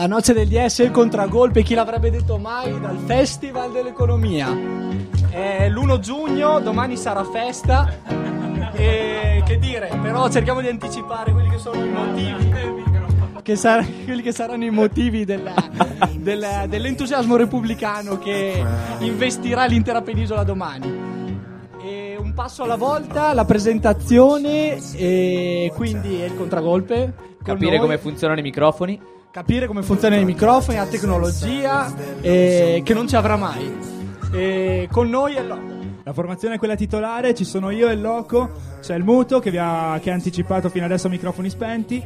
La noce del DS il contragolpe, chi l'avrebbe detto mai, dal Festival dell'Economia. È l'1 giugno, domani sarà festa. E che dire, però cerchiamo di anticipare quelli che sono i motivi. Che sar- quelli che saranno i motivi della- della- dell'entusiasmo repubblicano che investirà l'intera penisola domani. E un passo alla volta, la presentazione e quindi il contragolpe. con Capire noi come funzionano i microfoni. Capire come funzionano i microfoni, la tecnologia, eh, che non ci avrà mai. E con noi è Loco. La formazione è quella titolare, ci sono io e il Loco, c'è il Muto che, ha, che ha anticipato fino adesso microfoni spenti,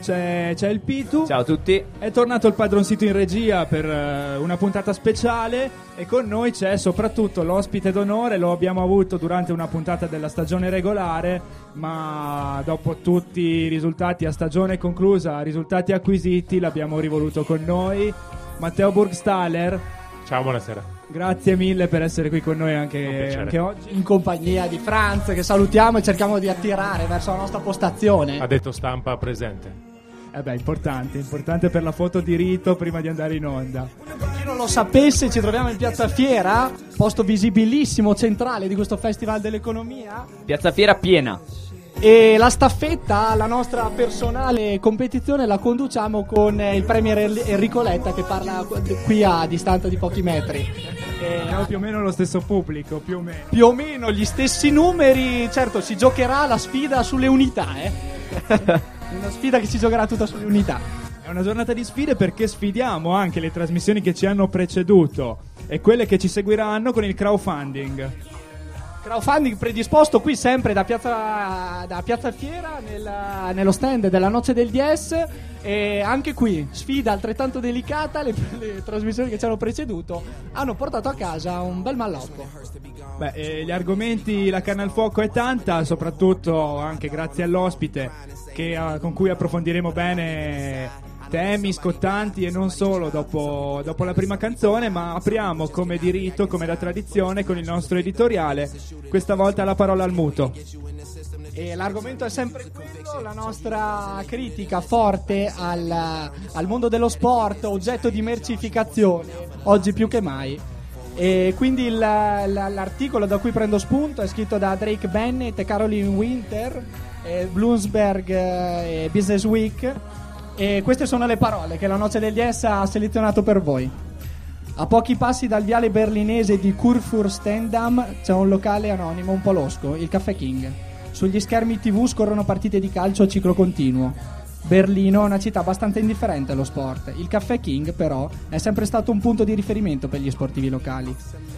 c'è, c'è il Pitu, Ciao a tutti. è tornato il padroncito in regia per eh, una puntata speciale e con noi c'è soprattutto l'ospite d'onore, lo abbiamo avuto durante una puntata della stagione regolare, ma dopo tutti i risultati a stagione conclusa, risultati acquisiti, l'abbiamo rivoluto con noi, Matteo Burgstaller. Ciao, buonasera. Grazie mille per essere qui con noi anche, anche oggi. In compagnia di Franz, che salutiamo e cerchiamo di attirare verso la nostra postazione. Ha detto stampa presente. Eh beh, importante, importante per la foto di rito prima di andare in onda. Per chi non lo sapesse, ci troviamo in Piazza Fiera, posto visibilissimo centrale di questo Festival dell'Economia. Piazza Fiera piena. E la staffetta, la nostra personale competizione, la conduciamo con eh, il Premier Enri- Enrico Letta che parla qui a distanza di pochi metri. Abbiamo più o meno lo stesso pubblico, più o meno. più o meno gli stessi numeri. Certo, si giocherà la sfida sulle unità, eh. Una sfida che si giocherà tutta sulle unità. È una giornata di sfide perché sfidiamo anche le trasmissioni che ci hanno preceduto e quelle che ci seguiranno con il crowdfunding. Crowdfunding predisposto qui sempre da Piazza, da Piazza Fiera nella- nello stand della Noce del DS e anche qui sfida altrettanto delicata, le, le trasmissioni che ci hanno preceduto hanno portato a casa un bel malloppo. Beh, eh, gli argomenti, la carne al fuoco è tanta, soprattutto anche grazie all'ospite che, eh, con cui approfondiremo bene temi scottanti e non solo dopo, dopo la prima canzone, ma apriamo come di rito, come da tradizione con il nostro editoriale. Questa volta la parola al muto. E l'argomento è sempre quello, la nostra critica forte al, al mondo dello sport, oggetto di mercificazione, oggi più che mai. E quindi il- la- l'articolo da cui prendo spunto è scritto da Drake Bennett e Caroline Winter, eh, Bloomsberg eh, e Business Week. E queste sono le parole che la Noce del DS ha selezionato per voi. A pochi passi dal viale berlinese di Kurfürstendamm c'è un locale anonimo un po' losco, il Caffè King. Sugli schermi TV scorrono partite di calcio a ciclo continuo. Berlino è una città abbastanza indifferente allo sport. Il Caffè King, però, è sempre stato un punto di riferimento per gli sportivi locali.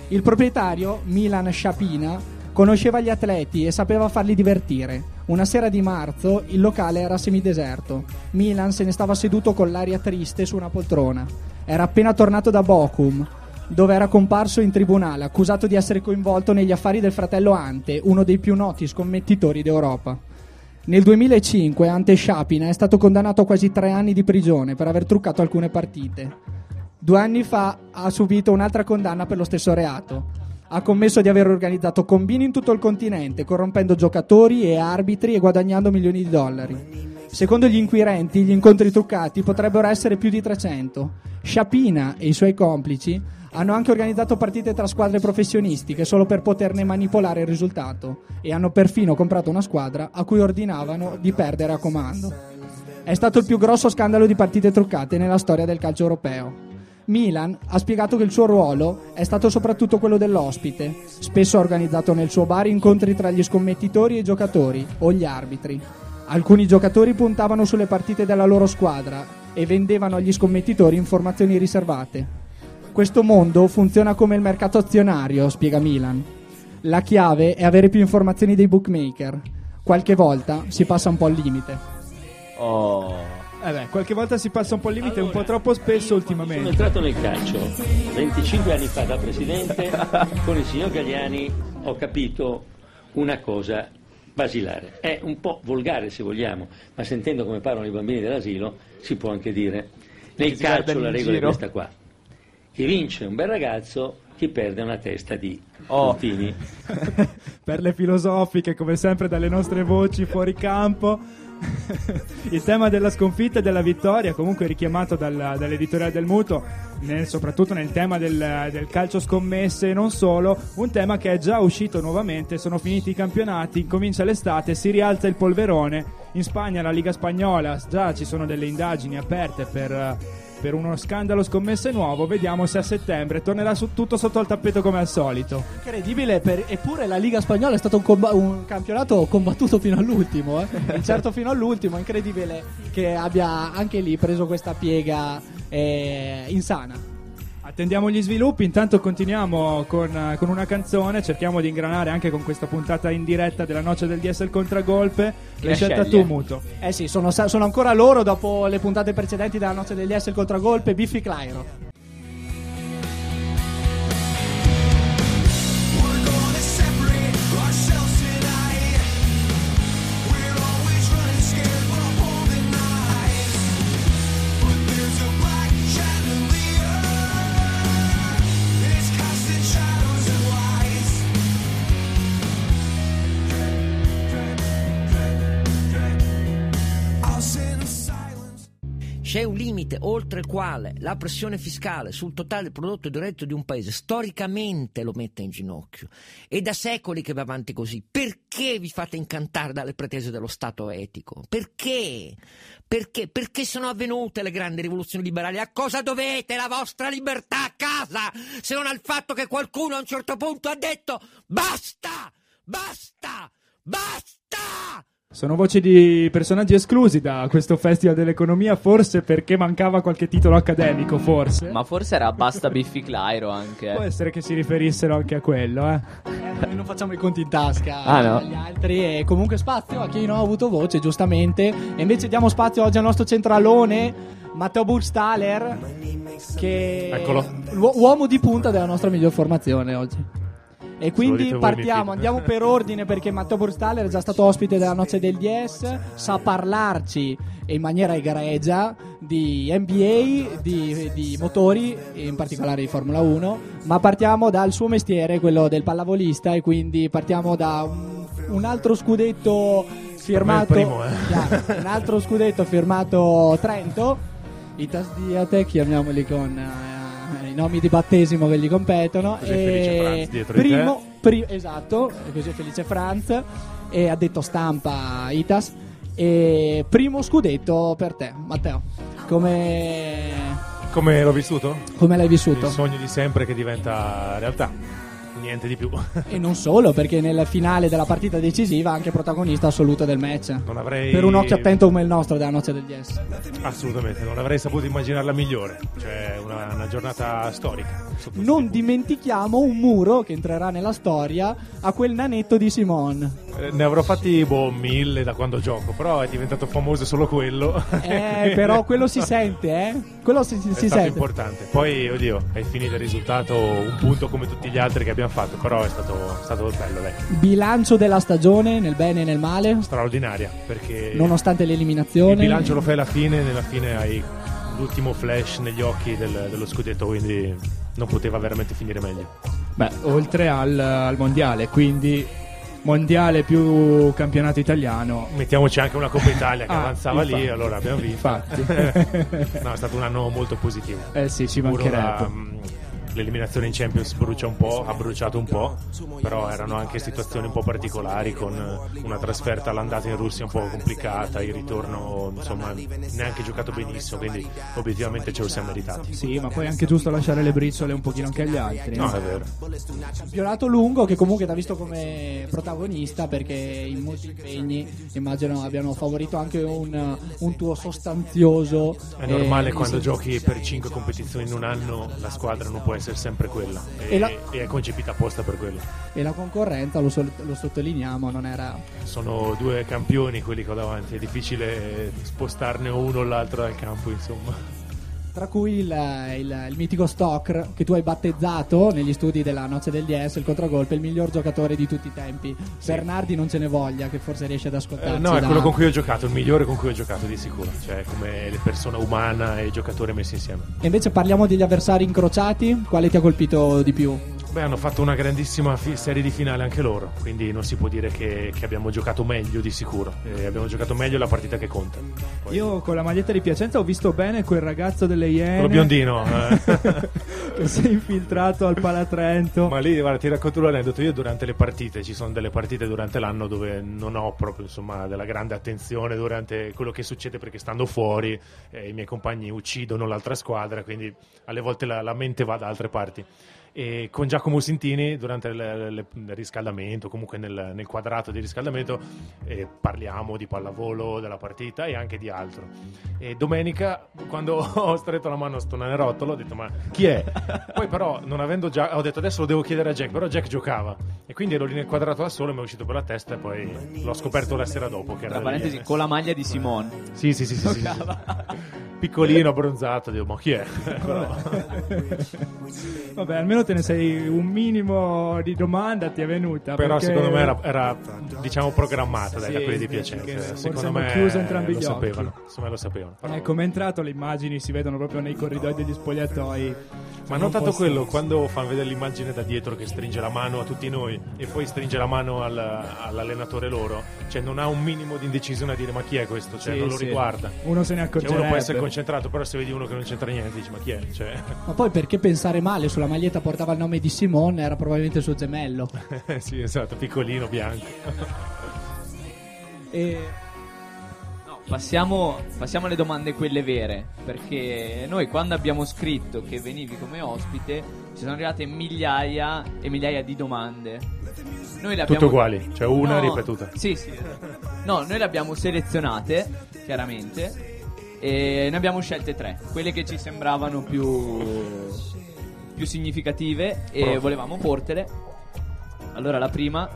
Il proprietario, Milan Sciapina, conosceva gli atleti e sapeva farli divertire. Una sera di marzo il locale era semideserto. Milan se ne stava seduto con l'aria triste su una poltrona. Era appena tornato da Bochum, dove era comparso in tribunale accusato di essere coinvolto negli affari del fratello Ante, uno dei più noti scommettitori d'Europa. Nel 2005 Ante Sciapina è stato condannato a quasi tre anni di prigione per aver truccato alcune partite. Due anni fa ha subito un'altra condanna per lo stesso reato. Ha commesso di aver organizzato combini in tutto il continente, corrompendo giocatori e arbitri e guadagnando milioni di dollari. Secondo gli inquirenti, gli incontri truccati potrebbero essere più di 300. Sciapina e i suoi complici hanno anche organizzato partite tra squadre professionistiche solo per poterne manipolare il risultato e hanno perfino comprato una squadra a cui ordinavano di perdere a comando. È stato il più grosso scandalo di partite truccate nella storia del calcio europeo. Milan ha spiegato che il suo ruolo è stato soprattutto quello dell'ospite. Spesso ha organizzato nel suo bar incontri tra gli scommettitori e i giocatori o gli arbitri. Alcuni giocatori puntavano sulle partite della loro squadra e vendevano agli scommettitori informazioni riservate. Questo mondo funziona come il mercato azionario, spiega Milan. La chiave è avere più informazioni dei bookmaker. Qualche volta si passa un po' al limite. Oh. Eh beh, qualche volta si passa un po' il limite, un po' troppo spesso Sono ultimamente. entrato nel calcio 25 anni fa da presidente, con il signor Gagliani ho capito una cosa basilare. È un po' volgare se vogliamo, ma sentendo come parlano i bambini dell'asilo si può anche dire. Nel calcio la regola è questa qua. Chi vince è un bel ragazzo, chi perde è una testa di Oh. puntini. Perle filosofiche, come sempre, dalle nostre voci fuori campo. Il tema della sconfitta e della vittoria, comunque richiamato dal- dall'editoriale del Muto, nel- soprattutto nel tema del, del calcio scommesse e non solo, un tema che è già uscito nuovamente, sono finiti i campionati, comincia l'estate, si rialza il polverone. In Spagna, la Liga Spagnola, già ci sono delle indagini aperte per, per uno scandalo scommesse nuovo, vediamo se a settembre tornerà su- tutto sotto al tappeto come al solito. Incredibile, per- eppure la Liga Spagnola è stato un, comba- un campionato combattuto fino all'ultimo, eh. incerto fino all'ultimo. Incredibile che abbia anche lì preso questa piega eh, insana. Attendiamo gli sviluppi, intanto continuiamo con, con una canzone, cerchiamo di ingranare anche con questa puntata in diretta della noce del DS il contragolpe. La scelta sceglie? tu, Muto. Eh sì, sono, sono ancora loro dopo le puntate precedenti della noce degli S il contragolpe, Biffy Clyro. Limite oltre il quale la pressione fiscale sul totale prodotto diretto di un paese storicamente lo mette in ginocchio. È da secoli che va avanti così. Perché vi fate incantare dalle pretese dello Stato etico? Perché? Perché? Perché sono avvenute le grandi rivoluzioni liberali? A cosa dovete la vostra libertà a casa? Se non al fatto che qualcuno a un certo punto ha detto basta! Basta! Basta! Sono voci di personaggi esclusi da questo festival dell'economia, forse perché mancava qualche titolo accademico, forse. Ma forse era basta Biffy Clyro anche. Può essere che si riferissero anche a quello, eh. Eh, noi non facciamo i conti in tasca Ah, no? agli altri e comunque spazio a chi non ha avuto voce, giustamente. E invece diamo spazio oggi al nostro centralone, Matteo Burstaler, che Eccolo. è l'uo- uomo di punta della nostra miglior formazione oggi. E quindi partiamo, andiamo per ordine perché Matteo Burstaler è già stato ospite della Noce del DS, sa parlarci in maniera egregia di NBA, di, di motori, in particolare di Formula 1, ma partiamo dal suo mestiere, quello del pallavolista, e quindi partiamo da un, un altro scudetto firmato, primo, eh. Un altro scudetto firmato Trento, i Tasdiate, chiamiamoli con eh, nomi di battesimo che gli competono. Così e primo, pri- esatto, così è felice Franz, e ha detto stampa Itas. E primo scudetto per te, Matteo. Come, Come l'ho vissuto? come l'hai vissuto? Il sogno di sempre che diventa realtà. Niente di più. E non solo, perché nel finale della partita decisiva anche protagonista assoluto del match. Non avrei. Per un occhio attento come il nostro della noce del DS. Assolutamente, non avrei saputo immaginarla migliore. Cioè, una, una giornata storica. Non dimentichiamo un muro che entrerà nella storia a quel nanetto di Simone. Eh, Ne avrò fatti boh, mille da quando gioco, però è diventato famoso solo quello. Eh, però quello si sente, eh? Quello si, si- è si sente. importante. Poi, oddio, ai fini del risultato, un punto come tutti gli altri che abbiamo fatto, però è stato, è stato bello, dai. Bilancio della stagione, nel bene e nel male, Straordinaria, perché nonostante il l'eliminazione. bilancio lo fai alla fine, nella fine hai l'ultimo flash negli occhi del- dello scudetto, quindi non poteva veramente finire meglio. Beh, oltre al, al mondiale, quindi mondiale più campionato italiano. Mettiamoci anche una Coppa Italia che Ah, avanzava lì, infatti. allora abbiamo vinto. Infatti. no, è stato un anno molto positivo. Eh sì, ci Sicuro mancherebbe. la, mh, l'eliminazione in Champions brucia un po', ha bruciato un po', però erano anche situazioni un po' particolari con eh, una trasferta all'andata in Russia un po' complicata, il ritorno insomma neanche giocato benissimo, quindi obiettivamente ce lo siamo meritati. Sì, ma poi è anche giusto lasciare le briciole un pochino anche agli altri. No, è vero. campionato lungo che comunque ti ha visto come protagonista perché in molti impegni immagino abbiano favorito anche un, un tuo sostanzioso È normale eh, quando giochi per 5 competizioni in un anno la squadra non può essere essere sempre quella E e, la- e è concepita apposta per quello. E la concorrenza, lo, sol- lo sottolineiamo, non era... Sono due campioni quelli che ho davanti, è difficile spostarne uno o l'altro dal campo, insomma. Tra cui il, il- il mitico Stoker che tu hai battezzato negli studi della Noce del DS, il contragolpe, il miglior giocatore di tutti i tempi. Bernardi non ce ne voglia, che forse riesce ad Eh, ascoltarci. no, è da- quello con cui ho giocato, il migliore con cui ho giocato di sicuro, cioè come persona umana e giocatore messi insieme. E invece parliamo degli avversari incrociati, quale ti ha colpito di più? Beh, hanno fatto una grandissima fi- serie di finale anche loro, quindi non si può dire che, che abbiamo giocato meglio di sicuro. Eh, abbiamo giocato meglio la partita che conta. Poi- Io con la maglietta di Piacenza ho visto bene quel ragazzo delle Iene Quello biondino. eh. che si è infiltrato al Palatrento. Ma lì, guarda, ti racconto l'aneddoto. Io durante le partite, ci sono delle partite durante l'anno dove non ho proprio insomma della grande attenzione durante quello che succede perché stando fuori eh, i miei compagni uccidono l'altra squadra, quindi alle volte la, la mente va da altre parti. E con Giacomo Sintini, durante il, il- riscaldamento, comunque nel, nel quadrato di riscaldamento, eh, parliamo di pallavolo, della partita e anche di altro. E domenica, quando ho stretto la mano a sto nanerottolo, ho detto: Ma chi è? Poi, però, non avendo già, ho detto adesso lo devo chiedere a Jack. Però Jack giocava e quindi ero lì nel quadrato da solo. Mi è uscito per la testa e poi l'ho scoperto la sera dopo. Che era Tra parentesi, con la maglia di Simone. Sì, sì, sì, sì, sì, sì. Piccolino, abbronzato, dico, ma chi è? Vabbè, almeno te ne sei un minimo di domanda ti è venuta. Però perché- secondo me era, era, diciamo programmata dai, Sì, da quelli di Piacenza. forse Secondo me chiuso entrambi lo gli occhi. sapevano. Secondo me lo sapevano. Però- Eh, come è entrato le immagini si vedono proprio nei corridoi degli spogliatoi. Ma Non notato posso- quello quando fanno vedere l'immagine da dietro che stringe la mano a tutti noi e poi stringe la mano al- all'allenatore loro, cioè non ha un minimo di indecisione a dire ma chi è questo, cioè Sì, non lo sì. riguarda. Uno se ne Cioè, accorgerebbe. uno può essere concentrato, però se vedi uno che non c'entra niente, dici ma chi è? Cioè, Ma poi perché pensare male? Sulla maglietta portava il nome di Simone, era probabilmente il suo gemello. sì, esatto, piccolino, bianco. E No, passiamo, passiamo alle domande quelle vere. Perché noi quando abbiamo scritto che venivi come ospite, ci sono arrivate migliaia e migliaia di domande. Noi le Tutte abbiamo- uguali, cioè una No, ripetuta. Sì, sì. No, noi le abbiamo selezionate, chiaramente. E ne abbiamo scelte tre. Quelle che ci sembravano più, più significative e Prof. volevamo portele. Allora la prima.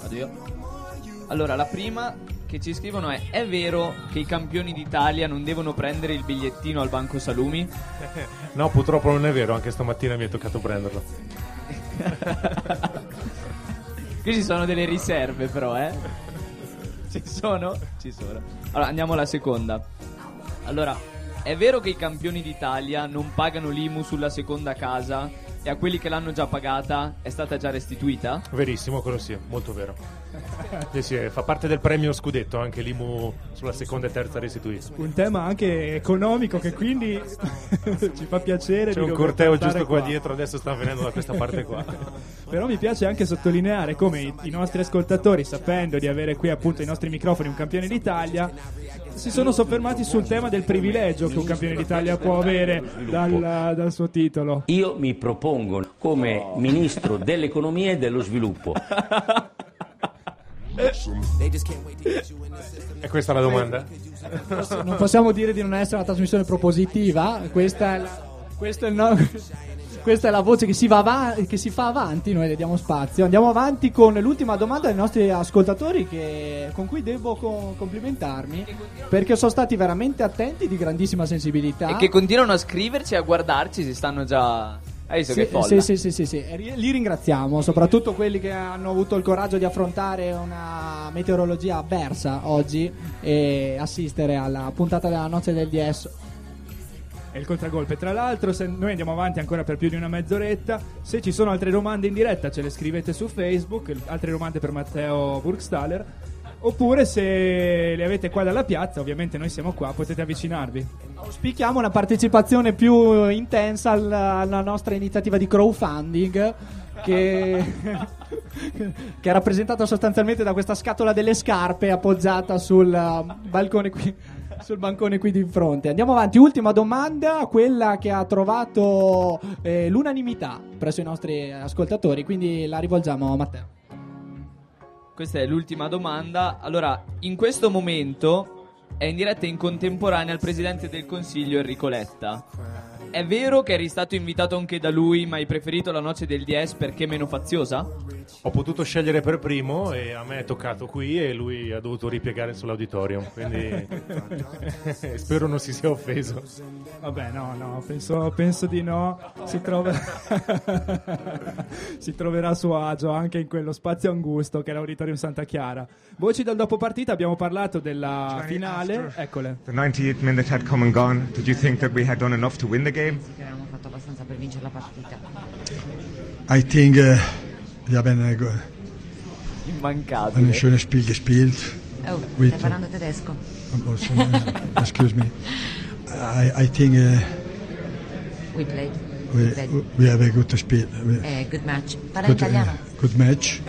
Vado io. Allora la prima che ci scrivono è: È vero che i campioni d'Italia non devono prendere il bigliettino al banco salumi? No, purtroppo non è vero, anche stamattina mi è toccato prenderlo. Qui ci sono delle riserve, però, eh. Ci sono? Ci sono. Allora, andiamo alla seconda. Allora, è vero che i campioni d'Italia non pagano l'IMU sulla seconda casa e a quelli che l'hanno già pagata è stata già restituita? Verissimo, quello sì, molto vero. Sì, sì, fa parte del premio scudetto anche l'IMU sulla seconda e terza restituita. Un tema anche economico che quindi ci fa piacere. C'è un corteo giusto qua dietro, adesso sta venendo da questa parte qua. Però mi piace anche sottolineare come i, i nostri ascoltatori, sapendo di avere qui appunto ai nostri microfoni un campione d'Italia, si sono soffermati sul tema del privilegio che un campione d'Italia può avere dal, dal suo titolo. Io mi propongo come ministro dell'economia e dello sviluppo. E questa è la domanda? non possiamo dire di non essere una trasmissione propositiva. Questa è la, questo è il no- questa è la voce che si, va ava- che si fa avanti. Noi le diamo spazio. Andiamo avanti con l'ultima domanda dei nostri ascoltatori, che- con cui devo co- complimentarmi perché sono stati veramente attenti di grandissima sensibilità. E che continuano a scriverci e a guardarci, si stanno già... Hai visto Sì, che folla? sì, sì, sì, sì, Li ringraziamo, soprattutto quelli che hanno avuto il coraggio di affrontare una meteorologia avversa oggi e assistere alla puntata della noce del DS. Il contragolpe. Tra l'altro, se noi andiamo avanti ancora per più di una mezz'oretta, se ci sono altre domande in diretta ce le scrivete su Facebook, altre domande per Matteo Burgstaller. Oppure se le avete qua dalla piazza, ovviamente noi siamo qua, potete avvicinarvi. Auspichiamo una partecipazione più intensa al- alla nostra iniziativa di crowdfunding che, che è rappresentata sostanzialmente da questa scatola delle scarpe appoggiata sul uh, balcone qui sul bancone qui di fronte. Andiamo avanti, ultima domanda, quella che ha trovato eh, l'unanimità presso i nostri ascoltatori, quindi la rivolgiamo a Matteo. Questa è l'ultima domanda. Allora, in questo momento è in diretta in contemporanea il presidente del Consiglio Enrico Letta. È vero che eri stato invitato anche da lui, ma hai preferito la noce del DS perché meno faziosa? Ho potuto scegliere per primo e a me è toccato qui e lui ha dovuto ripiegare sull'auditorium, quindi spero non si sia offeso. Vabbè, no, no, penso, penso di no. Si, trova- si troverà a suo agio anche in quello spazio angusto che è l'Auditorium Santa Chiara. Voci dal dopo partita, abbiamo parlato della finale. Eccole. The 98th minute had come and gone. Did you think that we had done enough to win the game? che avevamo fatto abbastanza per vincere la partita. I think uh, wir haben ein, ein Immancabile. schönes Spiel gespielt. Oh, With- stai parlando tedesco? Also, uh, excuse me. I, I think uh, We played. we, played. we have a good spiel. We- Eh, good match. Parla good, italiano? uh, good match.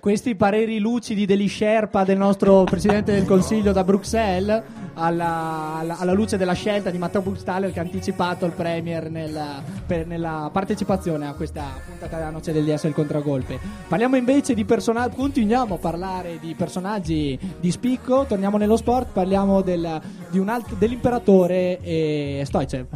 Questi pareri lucidi degli Sherpa del nostro Presidente del Consiglio da Bruxelles alla, alla- alla luce della scelta di Matteo Buchstaller che ha anticipato il Premier nel- per- nella partecipazione a questa puntata della Noce del DS il contragolpe. Parliamo invece di personaggi, continuiamo a parlare di personaggi di spicco, torniamo nello sport, parliamo del- alt- dell'imperatore e Stoicev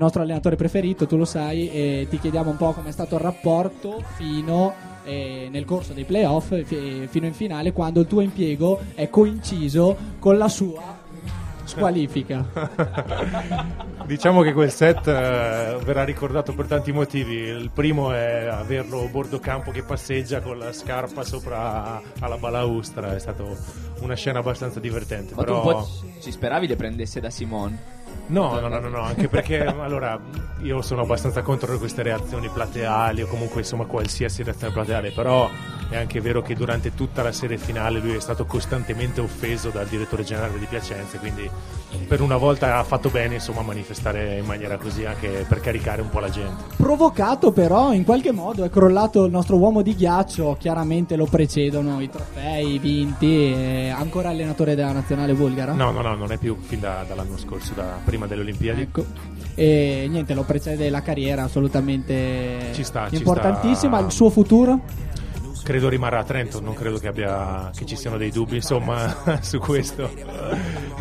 nostro allenatore preferito, tu lo sai, e ti chiediamo un po' com'è stato il rapporto fino eh, nel corso dei playoff, fi- fino in finale, quando il tuo impiego è coinciso con la sua squalifica. Diciamo che quel set eh, verrà ricordato per tanti motivi. Il primo è averlo a bordo campo che passeggia con la scarpa sopra alla balaustra, è stata una scena abbastanza divertente. Ma però... tu un po' ci speravi le prendesse da Simone? No, no, no, no, anche perché allora io sono abbastanza contro queste reazioni plateali o comunque insomma qualsiasi reazione plateale, però è anche vero che durante tutta la serie finale lui è stato costantemente offeso dal direttore generale di Piacenza, quindi per una volta ha fatto bene insomma manifestare in maniera così anche per caricare un po' la gente. Provocato però in qualche modo è crollato il nostro uomo di ghiaccio, chiaramente lo precedono i trofei vinti, e ancora allenatore della nazionale bulgara. No, no, no, non è più fin da- dall'anno scorso, da prima delle Olimpiadi. Ecco. E niente, lo precede la carriera assolutamente Ci sta, ci importantissima. sta. Il suo futuro? Credo rimarrà a Trento, non credo che, abbia, che ci siano dei dubbi insomma su questo.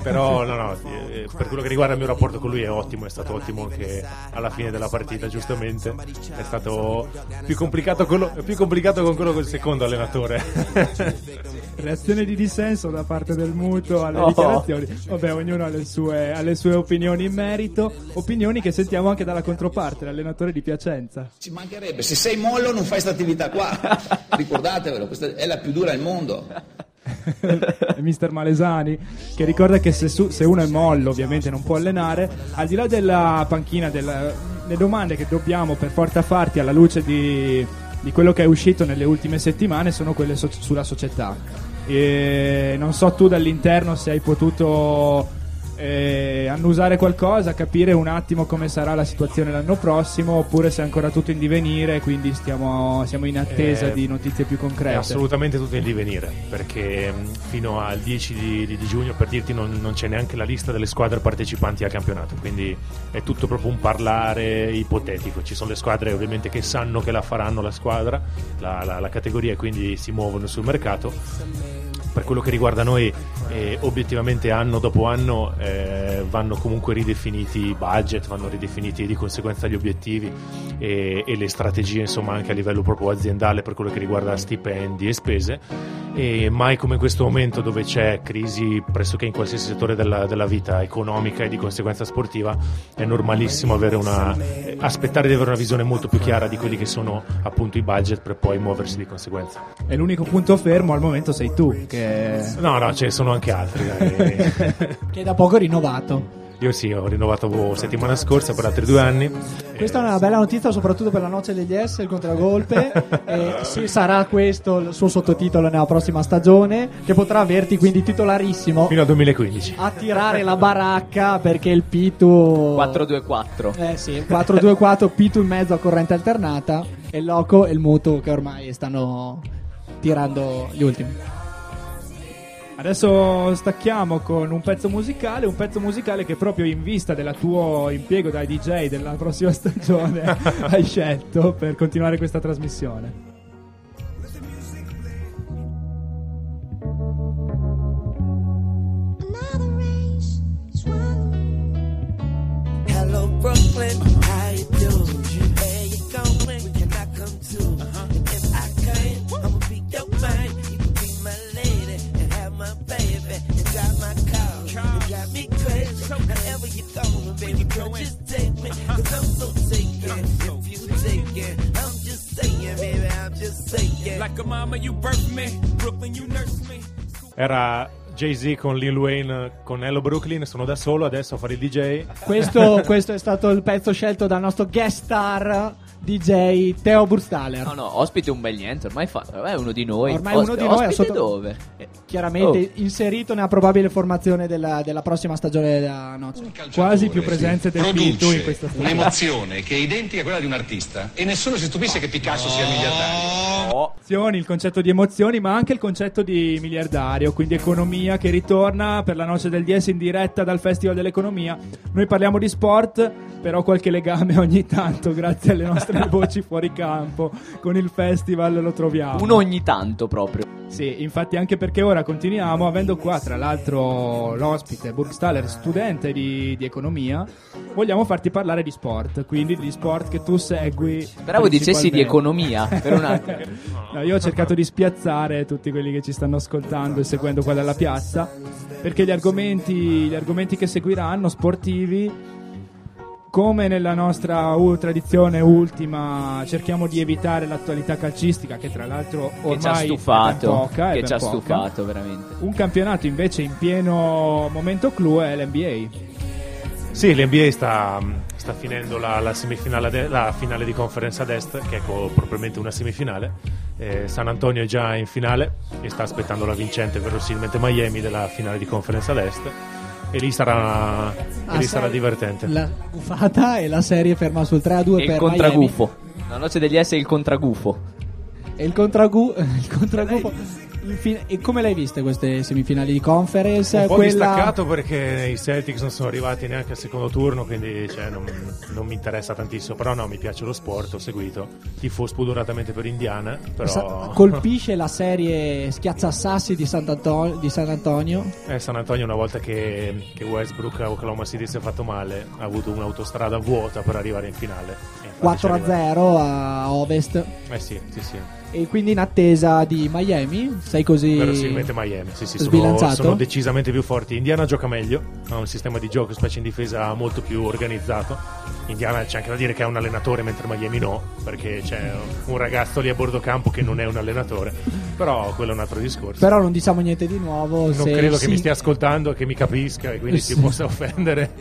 Però no, no, eh, per quello che riguarda il mio rapporto con lui è ottimo, è stato ottimo anche alla fine della partita, giustamente. È stato più complicato, quello- più complicato con quello col secondo allenatore. Reazione di dissenso da parte del muto alle Oh. dichiarazioni. Vabbè, ognuno ha le, sue, ha le sue opinioni in merito. Opinioni che sentiamo anche dalla controparte, l'allenatore di Piacenza. Ci mancherebbe, se sei mollo non fai questa attività qua. Ricordatevelo, questa è la più dura al mondo. Mister Malesani che ricorda che se, su- se uno è mollo ovviamente non può allenare al di là della panchina della- le domande che dobbiamo per forza farti alla luce di, di quello che è uscito nelle ultime settimane sono quelle so- sulla società e non so tu dall'interno se hai potuto eh, annusare qualcosa capire un attimo come sarà la situazione l'anno prossimo oppure se è ancora tutto in divenire quindi stiamo, siamo in attesa Eh, di notizie più concrete assolutamente tutto in divenire, perché mh, fino al 10 di, di- di giugno, per dirti, non, non c'è neanche la lista delle squadre partecipanti al campionato, quindi è tutto proprio un parlare ipotetico. Ci sono le squadre ovviamente che sanno che la faranno la squadra, la, la- la categoria, e quindi si muovono sul mercato. Per quello che riguarda noi, eh, obiettivamente anno dopo anno eh, vanno comunque ridefiniti i budget, vanno ridefiniti di conseguenza gli obiettivi e, e le strategie, insomma, anche a livello proprio aziendale per quello che riguarda stipendi e spese. E mai come in questo momento dove c'è crisi pressoché in qualsiasi settore della, della vita economica e di conseguenza sportiva, è normalissimo una, aspettare di avere una visione molto più chiara di quelli che sono appunto i budget per poi muoversi di conseguenza. e l'unico punto fermo al momento sei tu che No, no, ce ne sono anche altri. dai. Che da poco rinnovato. Io sì, ho rinnovato settimana scorsa per altri due anni. Questa è una bella notizia, soprattutto per la noce degli S, il contragolpe. e sì, sarà questo il suo sottotitolo nella prossima stagione, che potrà averti quindi titolarissimo Fino al 2015. a tirare la baracca perché il Pitu. 4-2-4. Eh sì, 4-2-4, Pitu in mezzo a corrente alternata e il Loco e il Mutu che ormai stanno tirando gli ultimi. Adesso stacchiamo con un pezzo musicale, un pezzo musicale che proprio in vista del tuo impiego da DJ della prossima stagione hai scelto per continuare questa trasmissione. You going, baby girl, just take me. Cause I'm so taken. If you take it, I'm just saying, baby, I'm just saying. Like a mama, you birthed me. Brooklyn, you nursed me. Era Jay-Z con Lil Wayne con Hello Brooklyn, sono da solo adesso a fare il DJ. Questo, questo è stato il pezzo scelto dal nostro guest star DJ Teo Burstaller. No, no, ospite un bel niente, ormai fa, è uno di noi. Ormai è uno Ospite- di noi, ospite sotto- dove? Chiaramente Oh. inserito nella probabile formazione della, della prossima stagione della Nozze. Quasi più presenze del Pinto in questa stagione. un'emozione che è identica a quella di un artista e nessuno si stupisce che Picasso sia miliardario. Emozioni, il concetto di emozioni, ma anche il concetto di miliardario, quindi economia che ritorna per la noce del 10 in diretta dal Festival dell'Economia. Noi parliamo di sport, però qualche legame ogni tanto, grazie alle nostre voci fuori campo, con il festival lo troviamo. Uno ogni tanto proprio. Sì, infatti anche perché ora continuiamo, avendo qua tra l'altro l'ospite Burgstaller, studente di, di economia, vogliamo farti parlare di sport, quindi di sport che tu segui. Speravo dicessi di economia per un attimo. No, io ho cercato di spiazzare tutti quelli che ci stanno ascoltando e seguendo qua dalla piazza, perché gli argomenti, gli argomenti che seguiranno sportivi, come nella nostra u- tradizione ultima, cerchiamo di evitare l'attualità calcistica, che tra l'altro Che ci ha ormai stufato. poca, è che ci ha stufato, veramente. Un campionato invece in pieno momento clou è l'NBA. Sì, l'NBA sta, sta finendo la, la semifinale de- la finale di conference ad est, che è co- propriamente una semifinale. Eh, San Antonio è già in finale e sta aspettando la vincente, verosimilmente Miami, della finale di conference ad est. E lì sarà, e Ah, lì sarà sai, divertente. La buffata e la serie ferma sul 3-2 E il per contragufo. La noce degli S è il contragufo. Miami. E il, contragu- il contragufo. E come l'hai viste queste semifinali di conference? Un po' Quella- distaccato perché i Celtics non sono arrivati neanche al secondo turno, quindi cioè, non, non mi interessa tantissimo. Però no, mi piace lo sport, ho seguito. Tifo spudoratamente per Indiana, però... Colpisce la serie schiacciassassi di, Sant'Anto- di San Antonio. Eh, San Antonio una volta che, che Westbrook a Oklahoma City si è fatto male ha avuto un'autostrada vuota per arrivare in finale. E infatti ci è arrivato. 4-0 a ovest. Eh sì, sì, sì. E quindi in attesa di Miami. Sei così. Verosimilmente Miami, sì, sì, sono, sono decisamente più forti. Indiana gioca meglio, ha un sistema di gioco, specie in difesa, molto più organizzato. Indiana c'è anche da dire che ha un allenatore, mentre Miami no, perché c'è un ragazzo lì a bordo campo che non è un allenatore. Però quello è un altro discorso. Però non diciamo niente di nuovo. non se credo che sì- mi stia ascoltando, che mi capisca e quindi Sì. si possa offendere.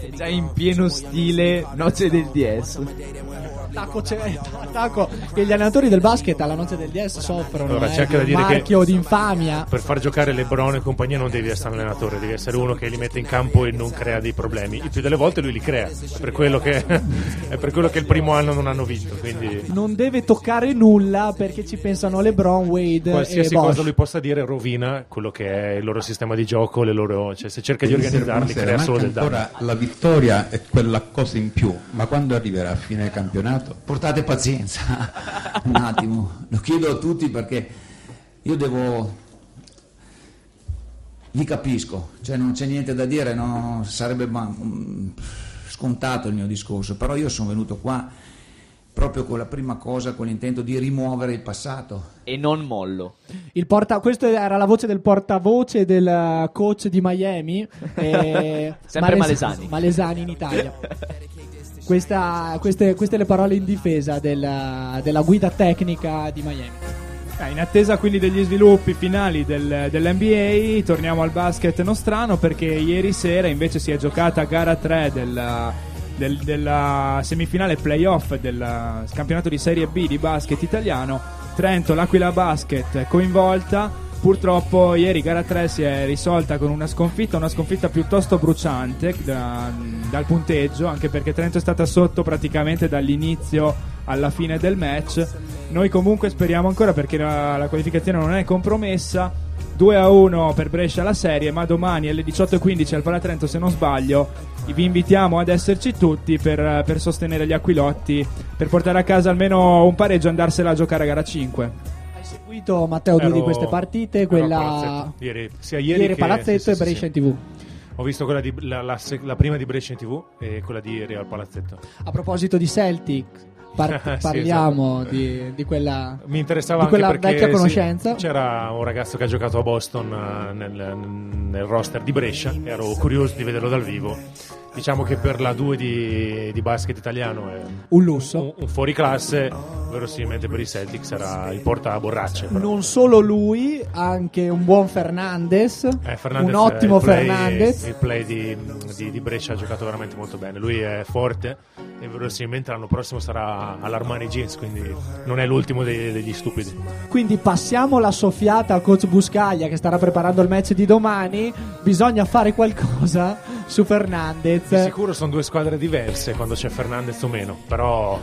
È già in pieno stile noce del DS. Attacco, c'è- attacco che gli allenatori del basket alla noce del DS soffrono. Allora, eh, c'è anche di da un dire che- marchio di infamia. Per far giocare LeBron e compagnia non devi essere un allenatore, devi essere uno che li mette in campo e non crea dei problemi. Il più delle volte lui li crea, è per quello che, è per quello che il primo anno non hanno vinto. Quindi Non deve toccare nulla perché ci pensano LeBron, Wade qualsiasi e Bosch. cosa lui possa dire rovina quello che è il loro sistema di gioco, le loro, cioè, se cerca di organizzarli crea solo del danno. la vittoria è quella cosa in più, ma quando arriverà a fine campionato? Portate pazienza, un attimo, lo chiedo a tutti perché io devo... Vi capisco, cioè non c'è niente da dire, no, sarebbe ma- scontato il mio discorso, però io sono venuto qua proprio con la prima cosa, con l'intento di rimuovere il passato. E non mollo. Il porta- questo era la voce del portavoce del eh, coach di Miami. eh, Sempre Males- Malesani. Malesani in Italia. Questa- queste, queste le parole in difesa della, della guida tecnica di Miami. Eh, in attesa quindi degli sviluppi finali del- dell'NBA, torniamo al basket nostrano perché ieri sera invece si è giocata gara 3 della, del- della semifinale playoff del campionato di Serie B di basket italiano. Trento, l'Aquila Basket è coinvolta. Purtroppo ieri gara 3 si è risolta con una sconfitta, una sconfitta piuttosto bruciante da- dal punteggio, anche perché Trento è stata sotto praticamente dall'inizio alla fine del match. Noi comunque speriamo ancora perché la, la qualificazione non è compromessa. 2 a 1 per Brescia la serie, ma domani alle 18.15 al Palatrento, se non sbaglio, vi invitiamo ad esserci tutti per, per sostenere gli Aquilotti, per portare a casa almeno un pareggio e andarsela a giocare a gara 5. Hai seguito Matteo due di queste partite, quella. Ieri- sia ieri che- Palazzetto sì, sì, e sì, Brescia sì. in TV. Ho visto quella di, la, la la prima di Brescia in tv e quella di ieri al palazzetto. A proposito di Celtic, par- Sì, parliamo di, di quella, Mi interessava di quella vecchia sì, conoscenza. c'era un ragazzo che ha giocato a Boston eh, nel, nel roster di Brescia, ero curioso di vederlo dal vivo. Diciamo che per la 2 di, di basket italiano è Un lusso. un, un fuoriclasse, verosimilmente per i Celtics era il porta borracce. però. Non solo lui, anche un buon Fernandez, Eh, Fernandez, un ottimo il play- Fernandez. Il play di, di- di Brescia ha giocato veramente molto bene. Lui è forte e verosimilmente l'anno prossimo sarà all'Armani Jeans, quindi non è l'ultimo dei- degli stupidi. Quindi passiamo la soffiata al coach Buscaglia che starà preparando il match di domani. Bisogna fare qualcosa su Fernandez. Di sicuro sono due squadre diverse quando c'è Fernandez o meno, però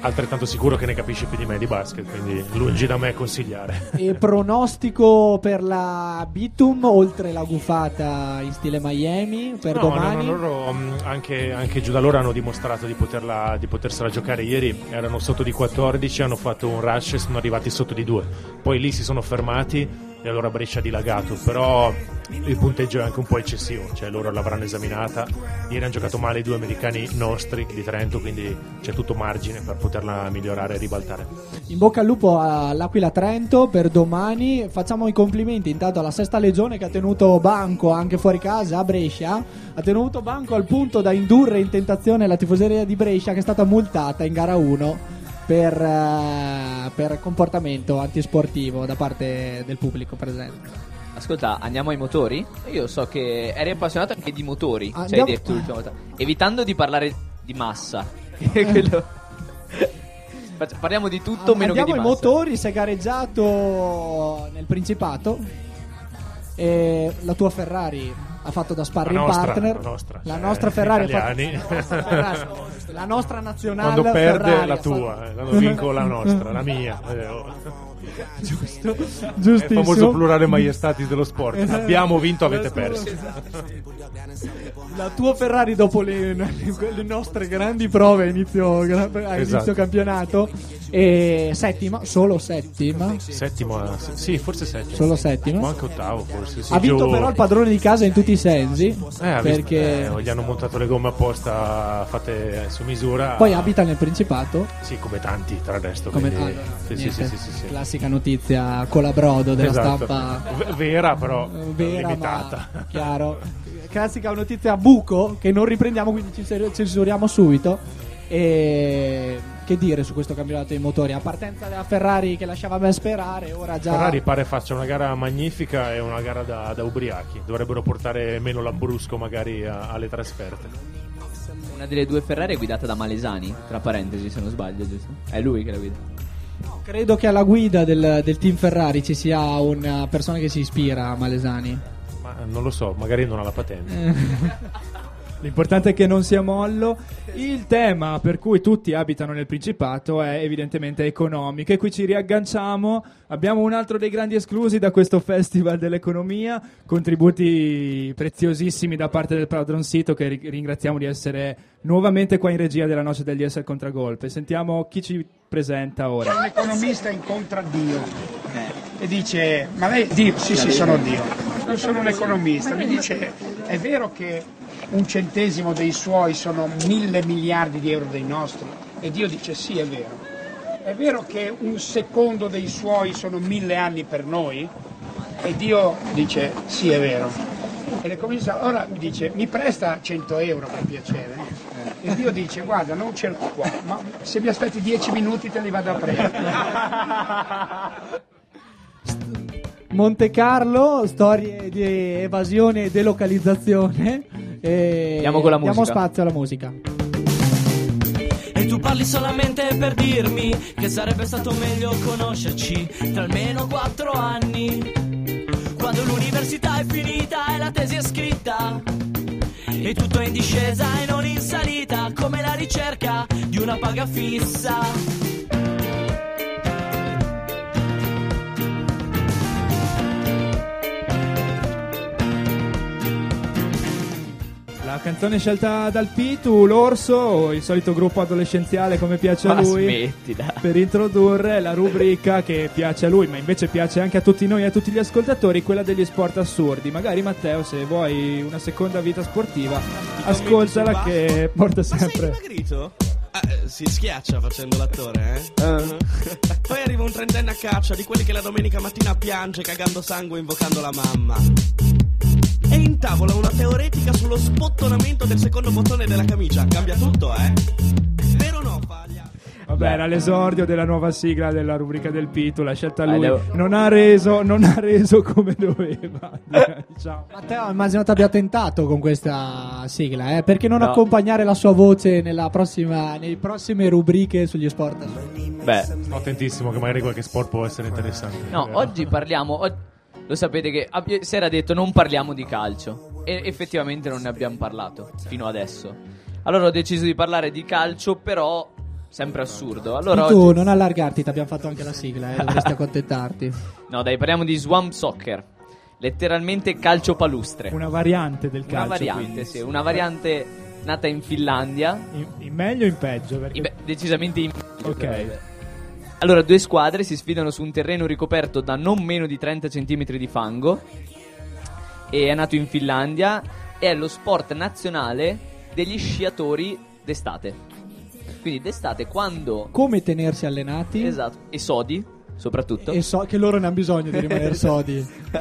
altrettanto sicuro che ne capisce più di me di basket, quindi lungi da me consigliare. E pronostico per la Bitum oltre la gufata in stile Miami per No, domani? no, no, loro mm, anche, anche giù da loro hanno dimostrato di, poterla, di potersela giocare ieri. Erano sotto di 14, hanno fatto un rush e sono arrivati sotto di 2. Poi lì si sono fermati e allora Brescia ha dilagato. Però il punteggio è anche un po' eccessivo, cioè loro l'avranno esaminata. Ieri hanno giocato male i due americani nostri di Trento, quindi c'è tutto margine per poterla migliorare e ribaltare. In bocca al lupo all'Aquila Trento per domani. Facciamo i complimenti intanto alla Sesta Legione che ha tenuto banco anche fuori casa a Brescia. Ha tenuto banco al punto da indurre in tentazione la tifoseria di Brescia che è stata multata in gara 1 per, eh, per comportamento antisportivo da parte del pubblico presente. Ascolta, andiamo ai motori? Io so che eri appassionato anche di motori, ci hai Andiamo- detto l'ultima volta. Evitando di parlare di massa. quello- Parliamo di tutto meno che Andiamo di ai massa. motori, si è gareggiato nel Principato. E la tua Ferrari ha fatto da sparring La nostra, partner. la nostra, La cioè, nostra Ferrari ha italiani. fatto- la nostra la nazionale. Quando perde Ferrari la ha fatto- tua, eh, quando vinco la nostra, la mia. Giusto, È il famoso plurale maiestatis dello sport. Esatto. Abbiamo vinto, avete perso. La tua Ferrari dopo le, le nostre grandi prove a inizio, a inizio Esatto. campionato e settima, solo settima. Settimo, eh, sì, forse settimo. Solo settimo. Ma anche ottavo, forse. sì, ha vinto giù- però il padrone di casa in tutti i sensi Eh, visto- perché eh, gli hanno montato le gomme apposta fatte su misura. poi abita nel Principato. Sì, come tanti, tra il resto. Come allora, sì, sì, sì, sì, sì. Classica notizia colabrodo della Esatto. stampa vera, però vera limitata. ma chiaro classica notizia a buco che non riprendiamo quindi ci censuriamo subito e che dire su questo campionato dei motori a partenza della Ferrari che lasciava ben sperare ora già Ferrari pare faccia una gara magnifica e una gara da, da ubriachi. Dovrebbero portare meno lambrusco magari a- alle trasferte. Una delle due Ferrari è guidata da Malesani, tra parentesi se non sbaglio, giusto? È lui che la guida. Credo che alla guida del, del team Ferrari ci sia una persona che si ispira a Malesani Ma non lo so, magari non ha la patente. L'importante è che non sia mollo. Il tema per cui tutti abitano nel Principato è evidentemente economico e qui ci riagganciamo. Abbiamo un altro dei grandi esclusi da questo Festival dell'Economia, contributi preziosissimi da parte del Padron Sito che ri- ringraziamo di essere nuovamente qua in regia della noce degli essere contragolpe. Sentiamo chi ci presenta ora. C'è un economista incontra Dio e dice, ma lei Dio? Sì, sì, sono Dio. Non sono un economista. Mi dice, è vero che un centesimo dei suoi sono mille miliardi di euro dei nostri? E Dio dice, sì, è vero. È vero che un secondo dei suoi sono mille anni per noi? E Dio dice, sì, è vero. E l'economista allora mi dice, mi presta 100 euro per piacere? E Dio dice, guarda, non ce l'ho qua, ma se mi aspetti 10 minuti te li vado a prendere. Monte Carlo storie di evasione e delocalizzazione e Andiamo con la diamo musica. spazio alla musica E tu parli solamente per dirmi che sarebbe stato meglio conoscerci tra almeno quattro anni. Quando l'università è finita e la tesi è scritta. E tutto è in discesa e non in salita, come la ricerca di una paga fissa. La canzone scelta dal Pitu, l'Orso, il solito gruppo adolescenziale come piace a Ma lui. smettila. Per introdurre la rubrica che piace a lui, ma invece piace anche a tutti noi e a tutti gli ascoltatori, quella degli sport assurdi. Magari Matteo, se vuoi una seconda vita sportiva, ascoltala che porta sempre. dimagrito? Eh, eh, si schiaccia facendo l'attore, eh? Poi arriva un trentenne a caccia di quelli che la domenica mattina piange cagando sangue invocando la mamma. E intavola una teoretica sullo spottonamento del secondo bottone della camicia. Cambia tutto, eh? Vero o no, Faglia? Vabbè, era l'esordio della nuova sigla della rubrica del Pitu, l'ha scelta lui. devo- Non ha reso, non ha reso come doveva. diciamo. Matteo, immagino ti abbia tentato con questa sigla, eh? Perché non No. accompagnare la sua voce nella prossima, nelle prossime rubriche sugli sport? Beh, attentissimo che magari qualche sport può essere interessante. No, oggi parliamo. o- lo sapete che abbi- si era detto non parliamo di calcio. E effettivamente non ne abbiamo parlato fino adesso. Allora ho deciso di parlare di calcio, però sempre assurdo. Allora E tu oggi- non allargarti, ti abbiamo fatto anche la sigla, eh? dovresti accontentarti. No, dai, parliamo di Swamp Soccer. Letteralmente calcio palustre. Una variante del calcio. Una variante, quindi. sì, una variante nata in Finlandia. In, in meglio o in peggio? Perché... In- beh, decisamente in Ok. però. Allora, due squadre si sfidano su un terreno ricoperto da non meno di 30 cm di fango. E è nato in Finlandia. È lo sport nazionale degli sciatori d'estate. Quindi d'estate quando. Come tenersi allenati? Esatto. E sodi, soprattutto. E so che loro ne hanno bisogno di rimanere sodi.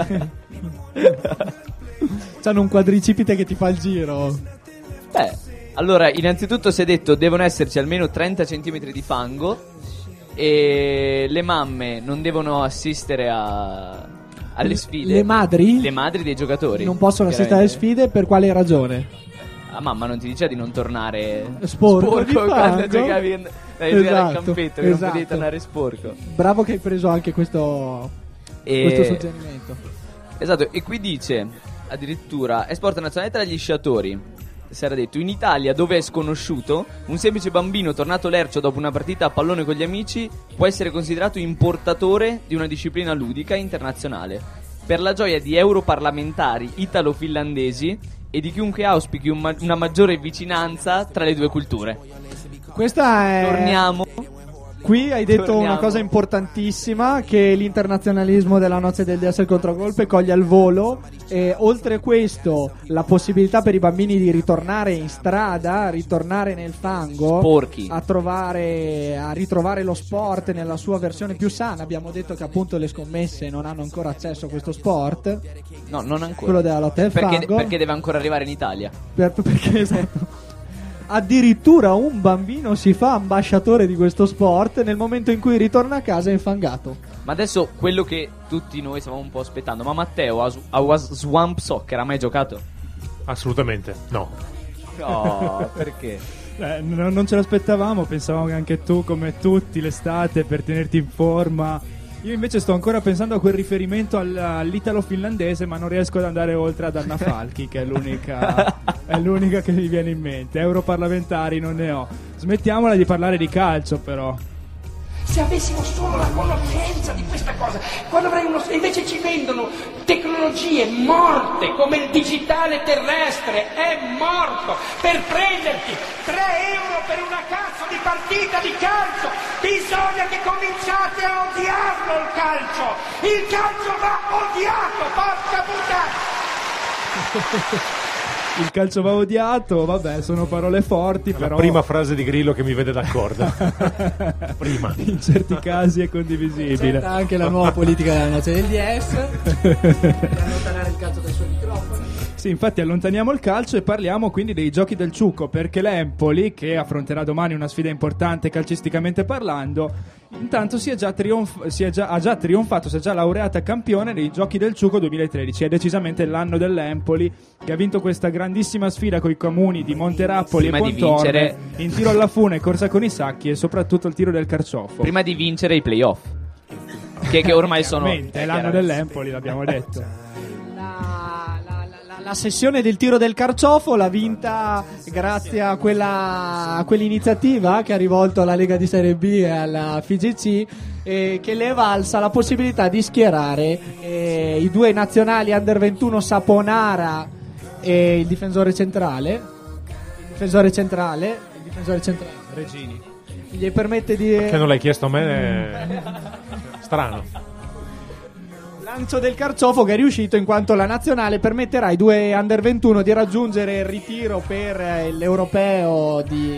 C'hanno un quadricipite che ti fa il giro. Beh, allora, innanzitutto si è detto devono esserci almeno 30 cm di fango e le mamme non devono assistere a- alle sfide. Le madri? Le madri dei giocatori. Non possono assistere alle sfide per quale ragione? La mamma non ti diceva di non tornare Sporco di quando giocavi in- giocare al Esatto, campetto, che non esatto. potevi tornare sporco. Bravo che hai preso anche questo, E- questo suggerimento. Esatto, e qui dice addirittura è sport nazionale tra gli sciatori. Si era detto in Italia, dove è sconosciuto, un semplice bambino tornato lercio dopo una partita a pallone con gli amici può essere considerato importatore di una disciplina ludica internazionale. Per la gioia di europarlamentari italo-finlandesi e di chiunque auspichi un ma- una maggiore vicinanza tra le due culture. Questa è. Torniamo. Qui hai detto Torniamo. una cosa importantissima: che l'internazionalismo della noce del DS il contragolpe coglie al volo. E oltre a questo, la possibilità per i bambini di ritornare in strada, ritornare nel fango, Sporchi. a trovare, a ritrovare lo sport nella sua versione più sana. Abbiamo detto che appunto le scommesse non hanno ancora accesso a questo sport. No, non ancora. Quello della lotta del perché, fango. perché deve ancora arrivare in Italia. Per- perché esatto. Addirittura un bambino si fa ambasciatore di questo sport nel momento in cui ritorna a casa infangato. Ma adesso quello che tutti noi stavamo un po' aspettando. Ma Matteo a, a Swamp Soccer ha mai giocato? Assolutamente no. No, perché? Eh, no- non ce l'aspettavamo, pensavamo che anche tu, come tutti, l'estate per tenerti in forma. Io invece sto ancora pensando a quel riferimento al- all'italo-finlandese, ma non riesco ad andare oltre ad Anna Falchi, che è l'unica, è l'unica che mi viene in mente. Europarlamentari non ne ho. Smettiamola di parlare di calcio, però. Se avessimo solo la conoscenza di questa cosa, quando avrei uno... invece ci vendono tecnologie morte come il digitale terrestre, è morto, per prenderti 3 euro per una cazzo di partita di calcio, bisogna che cominciate a odiarlo il calcio, il calcio va odiato, porca puttana! Il calcio va odiato, vabbè, sono parole forti, La però. prima frase di Grillo che mi vede d'accordo. prima. In certi casi è condivisibile. C'è anche la nuova politica della noce del DS. per allontanare il calcio dai suoi microfoni. Sì, infatti allontaniamo il calcio e parliamo quindi dei giochi del Ciucco, perché l'Empoli, che affronterà domani una sfida importante calcisticamente parlando, intanto si è già trionf- si è già- ha già trionfato, si è già laureata campione nei giochi del Ciuco 2013. È decisamente l'anno dell'Empoli, che ha vinto questa grandissima sfida con i comuni di Monterappoli Prima e Pontorme, vincere- in tiro alla fune, corsa con i sacchi e soprattutto il tiro del carciofo. Prima di vincere i playoff. Che, che ormai sono. È l'anno dell'Empoli, l'abbiamo detto. La sessione del tiro del carciofo l'ha vinta grazie a, quella, a quell'iniziativa che ha rivolto alla Lega di Serie B e alla FIGC eh, che le è valsa la possibilità di schierare eh, i due nazionali under 21 Saponara e il difensore centrale. Il difensore centrale. Il difensore centrale. Regini. Gli permette di. Che non l'hai chiesto a me strano. Lancio del carciofo che è riuscito in quanto la nazionale permetterà ai due under 21 di raggiungere il ritiro per eh, l'europeo di,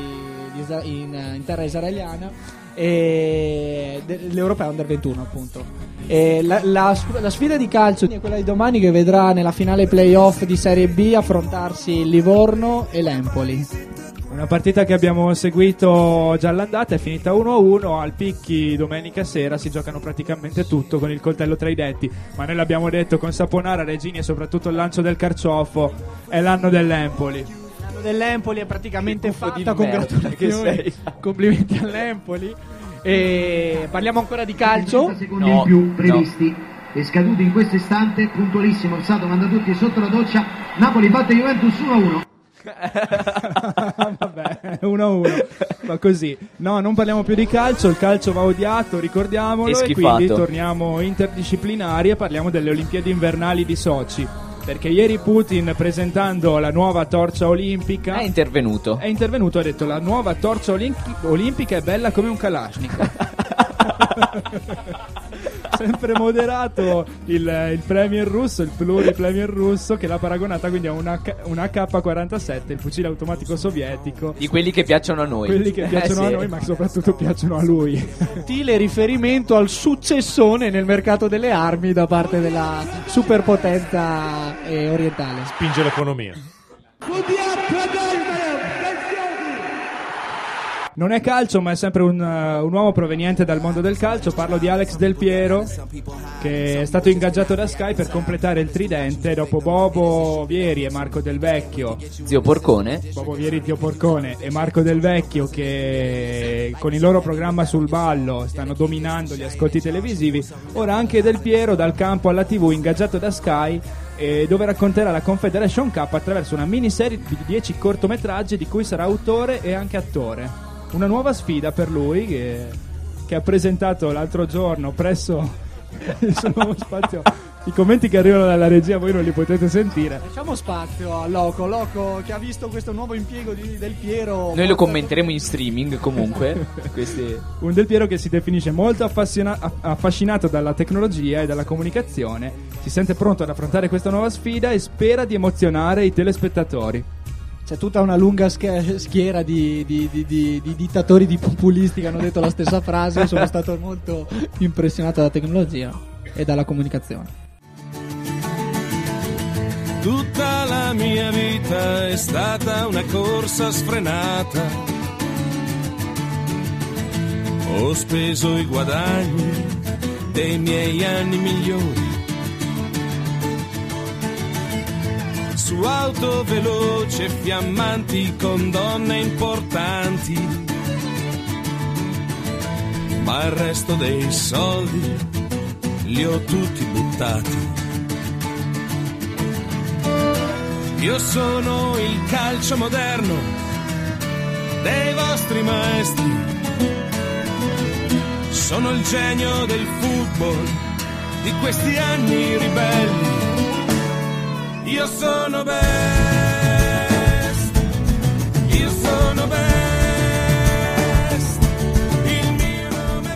di in, in terra israeliana e l'Europeo Under 21 appunto. La, la la sfida di calcio è quella di domani che vedrà nella finale playoff di Serie B affrontarsi Livorno e l'Empoli. Una partita che abbiamo seguito già all'andata è finita 1-1, al Picchi domenica sera si giocano praticamente tutto con il coltello tra i denti, ma noi l'abbiamo detto con Saponara, Regini e soprattutto il lancio del carciofo, è l'anno dell'Empoli. L'anno dell'Empoli è praticamente fatta, congratulazioni, complimenti all'Empoli. E parliamo ancora di calcio. secondi in più previsti e scaduti in questo istante, puntualissimo, Sato manda tutti sotto la doccia, Napoli batte Juventus 1-1. Vabbè, 1-1, ma così. No, non parliamo più di calcio, il calcio va odiato, ricordiamolo, E quindi torniamo interdisciplinari e parliamo delle Olimpiadi invernali di Sochi. Perché ieri Putin, presentando la nuova torcia olimpica, È intervenuto. è intervenuto ha detto la nuova torcia olimpi- olimpica è bella come un Kalashnikov. Sempre moderato il, il premier russo, il pluripremier russo, che l'ha paragonata quindi a un, H- un AK-47, il fucile automatico sovietico. Di quelli che piacciono a noi. Quelli che piacciono Eh, a sì. noi, ma soprattutto piacciono a lui. Sottile riferimento al successone nel mercato delle armi da parte della superpotenza eh, orientale. Spinge l'economia. Non è calcio, ma è sempre un, uh, un uomo proveniente dal mondo del calcio. Parlo di Alex Del Piero, che è stato ingaggiato da Sky per completare il tridente dopo Bobo Vieri e Marco Del Vecchio. Zio Porcone. Bobo Vieri, Zio Porcone e Marco Del Vecchio, che con il loro programma sul ballo stanno dominando gli ascolti televisivi. Ora anche Del Piero dal campo alla TV, ingaggiato da Sky. eh, dove racconterà la Confederation Cup attraverso una miniserie di 10 cortometraggi di cui sarà autore e anche attore. Una nuova sfida per lui che, che ha presentato l'altro giorno presso il suo nuovo spazio. I commenti che arrivano dalla regia voi non li potete sentire. Lasciamo spazio a Loco, Loco che ha visto questo nuovo impiego di- del Piero. Noi lo commenteremo in streaming comunque. Questi... Un Del Piero che si definisce molto affassiona- aff- affascinato dalla tecnologia e dalla comunicazione, si sente pronto ad affrontare questa nuova sfida e spera di emozionare i telespettatori. C'è tutta una lunga sch- schiera di, di- di- di- di dittatori di populisti che hanno detto la stessa frase. Sono stato molto impressionato dalla tecnologia e dalla comunicazione. Tutta la mia vita è stata una corsa sfrenata. Ho speso i guadagni dei miei anni migliori su auto veloci e fiammanti con donne importanti. Ma il resto dei soldi li ho tutti buttati. Io sono il calcio moderno dei vostri maestri. Sono il genio del football di questi anni ribelli. Io sono best. Io sono best. Il mio nome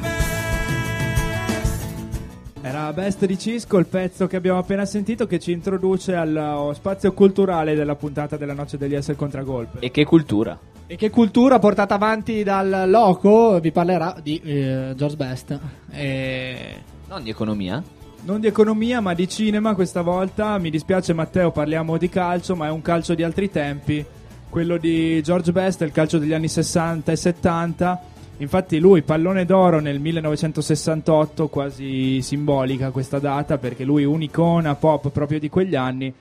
è Era Best di Cisco, il pezzo che abbiamo appena sentito che ci introduce al oh, spazio culturale della puntata della Noce degli Esseri Contragolpe. E che cultura. E che cultura portata avanti dal Loco vi parlerà di eh, George Best. E... Non di economia. Non di economia, ma di cinema questa volta. Mi dispiace Matteo, parliamo di calcio, ma è un calcio di altri tempi. Quello di George Best il calcio degli anni 60 e 70. Infatti lui, pallone d'oro nel 1968, quasi simbolica questa data, perché lui un'icona pop proprio di quegli anni.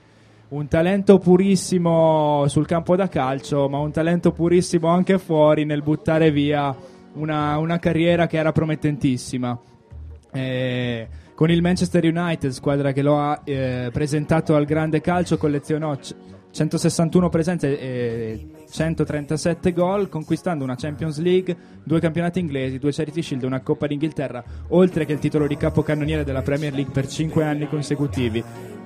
Un talento purissimo sul campo da calcio, ma un talento purissimo anche fuori nel buttare via una, una carriera che era promettentissima. Eh, con il Manchester United, squadra che lo ha eh, presentato al grande calcio, collezionò c- 161 presenze e 137 gol, conquistando una Champions League, due campionati inglesi, due Charity Shield e una Coppa d'Inghilterra, oltre che il titolo di capocannoniere della Premier League per 5 anni consecutivi.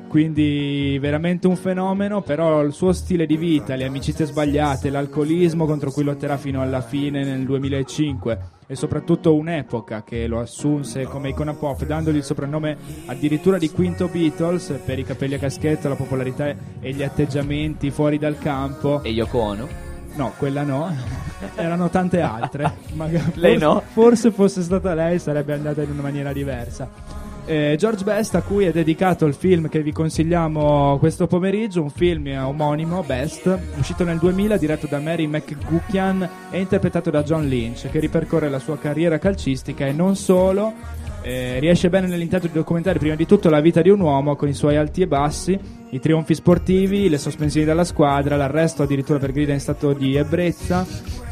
Quindi veramente un fenomeno, però il suo stile di vita, le amicizie sbagliate, l'alcolismo contro cui lotterà fino alla fine nel 2005 e soprattutto un'epoca che lo assunse come icona pop dandogli il soprannome addirittura di quinto Beatles per i capelli a caschetto, la popolarità e gli atteggiamenti fuori dal campo. E Yoko Ono? No, quella no, erano tante altre. Magari- Lei forse- no? Forse fosse stata lei, sarebbe andata in una maniera diversa. Eh, George Best, a cui è dedicato il film che vi consigliamo questo pomeriggio, un film omonimo, Best, uscito nel 2000, diretto da Mary McGuckian e interpretato da John Lynch, che ripercorre la sua carriera calcistica e non solo. eh, riesce bene nell'intento di documentare prima di tutto la vita di un uomo con i suoi alti e bassi, i trionfi sportivi, le sospensioni della squadra, l'arresto addirittura per grida in stato di ebbrezza,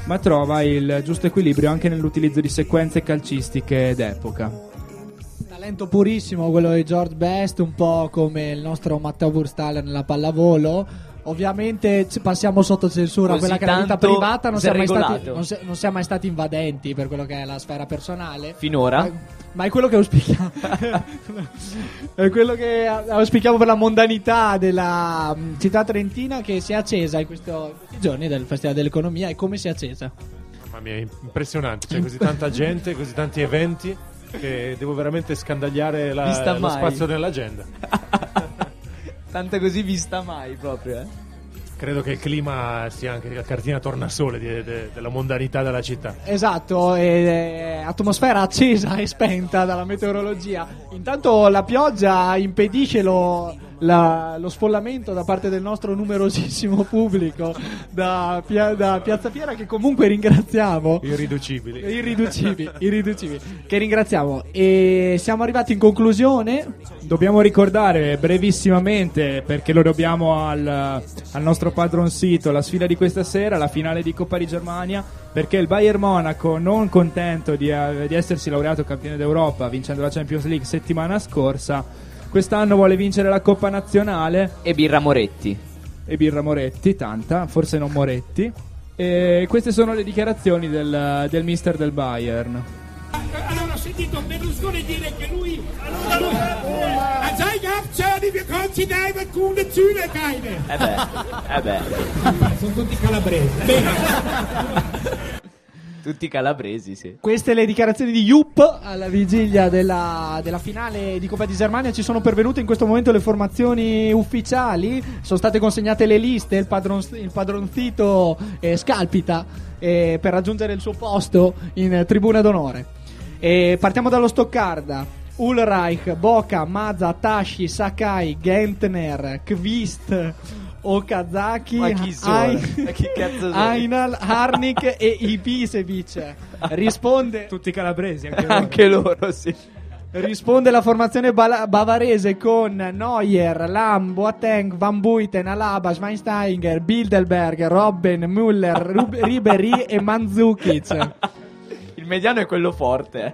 ma trova il giusto equilibrio anche nell'utilizzo di sequenze calcistiche d'epoca. Talento purissimo quello di George Best, un po' come il nostro Matteo Burstaller nella pallavolo. Ovviamente ci passiamo sotto censura Così quella che è la vita tanto privata, non si è siamo, mai stati, regolato. non, si- non siamo mai stati invadenti per quello che è la sfera personale. Finora. Ma, ma è quello che auspichiamo. è quello che auspichiamo per la mondanità della mm, città trentina che si è accesa in questo- in questi giorni del Festival dell'Economia e come si è accesa. Mamma mia, è impressionante, c'è così tanta gente, così tanti eventi che devo veramente scandagliare la- lo mai. spazio nell'agenda. Tanta così vista mai proprio, eh. Credo che il clima sia anche la cartina tornasole di- de- della mondanità della città. Esatto, e, eh, atmosfera accesa e spenta dalla meteorologia. Intanto la pioggia impedisce lo, la- lo sfollamento da parte del nostro numerosissimo pubblico da, da Piazza Fiera che comunque ringraziamo. Irriducibili. Irriducibili, irriducibili, che ringraziamo. E siamo arrivati in conclusione. Dobbiamo ricordare brevissimamente, perché lo dobbiamo al, al nostro padron sito, la sfida di questa sera, la finale di Coppa di Germania, perché il Bayern Monaco, non contento di, eh, di essersi laureato campione d'Europa vincendo la Champions League settimana scorsa, quest'anno vuole vincere la Coppa Nazionale. E Birra Moretti. E Birra Moretti, tanta, forse non Moretti. E queste sono le dichiarazioni del, del mister del Bayern. Allora ho sentito Berlusconi dire che lui... Ah, sai Gabzoni, wir können sie nehmen, gute Züge keine. Eh beh, eh beh. Sono tutti calabresi. Bene. Tutti calabresi, sì. Queste le dichiarazioni di Jupp alla vigilia della, della finale di Coppa di Germania. Ci sono pervenute in questo momento le formazioni ufficiali. Sono state consegnate le liste. Il, padron, il padronzito eh, scalpita eh, per raggiungere il suo posto in eh, tribuna d'onore. E partiamo dallo Stoccarda. Ulreich, Boca, Mazza, Tashi, Sakai, Gentner, Kvist, Okazaki, Ma chi sono? Ai- Ma chi cazzo sono? Ainal, Harnik e Ibisevic. Risponde Tutti calabresi, anche loro. Anche loro, sì. Risponde la formazione bala- bavarese con Neuer, Lam, Boateng, Van Buiten, Alaba, Schweinsteiger, Bilderberg, Robben, Müller, Rub- Ribery e Mandzukic. Il mediano è quello forte, eh.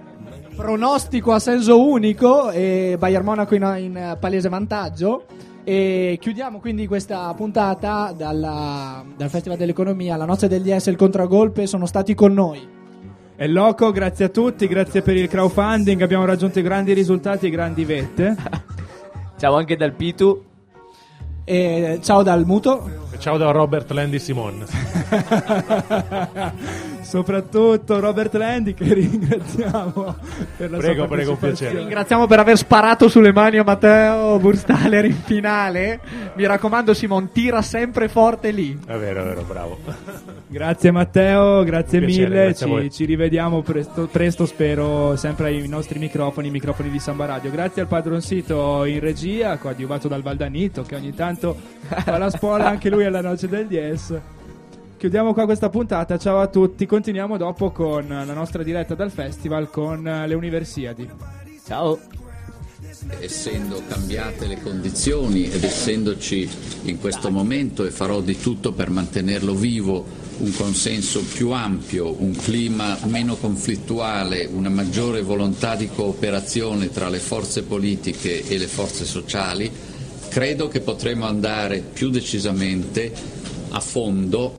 Pronostico a senso unico e Bayern Monaco in, in palese vantaggio. E chiudiamo quindi questa puntata dalla- dal Festival dell'Economia. La noce degli S e il contragolpe sono stati con noi. È loco, grazie a tutti, grazie per il crowdfunding, abbiamo raggiunto grandi risultati e grandi vette. Ciao anche dal Pitu. E ciao dal muto. E ciao da Robert Landy Simon. Soprattutto Robert Landy che ringraziamo per la Prego, sua prego, un piacere. Ringraziamo per aver sparato sulle mani a Matteo Burstaller in finale. Mi raccomando, Simon, tira sempre forte lì. È vero, è vero, bravo. Grazie Matteo, grazie Piacere, mille, grazie ci, ci rivediamo presto, presto spero sempre ai nostri microfoni, i microfoni di Samba Radio. Grazie al padron sito in regia, coadiuvato dal Valdanito che ogni tanto fa la spola anche lui alla noce del DS. Chiudiamo qua questa puntata, ciao a tutti, continuiamo dopo con la nostra diretta dal festival con le Universiadi. Ciao. essendo cambiate le condizioni ed essendoci in questo momento e farò di tutto per mantenerlo vivo un consenso più ampio, un clima meno conflittuale, una maggiore volontà di cooperazione tra le forze politiche e le forze sociali, credo che potremo andare più decisamente a fondo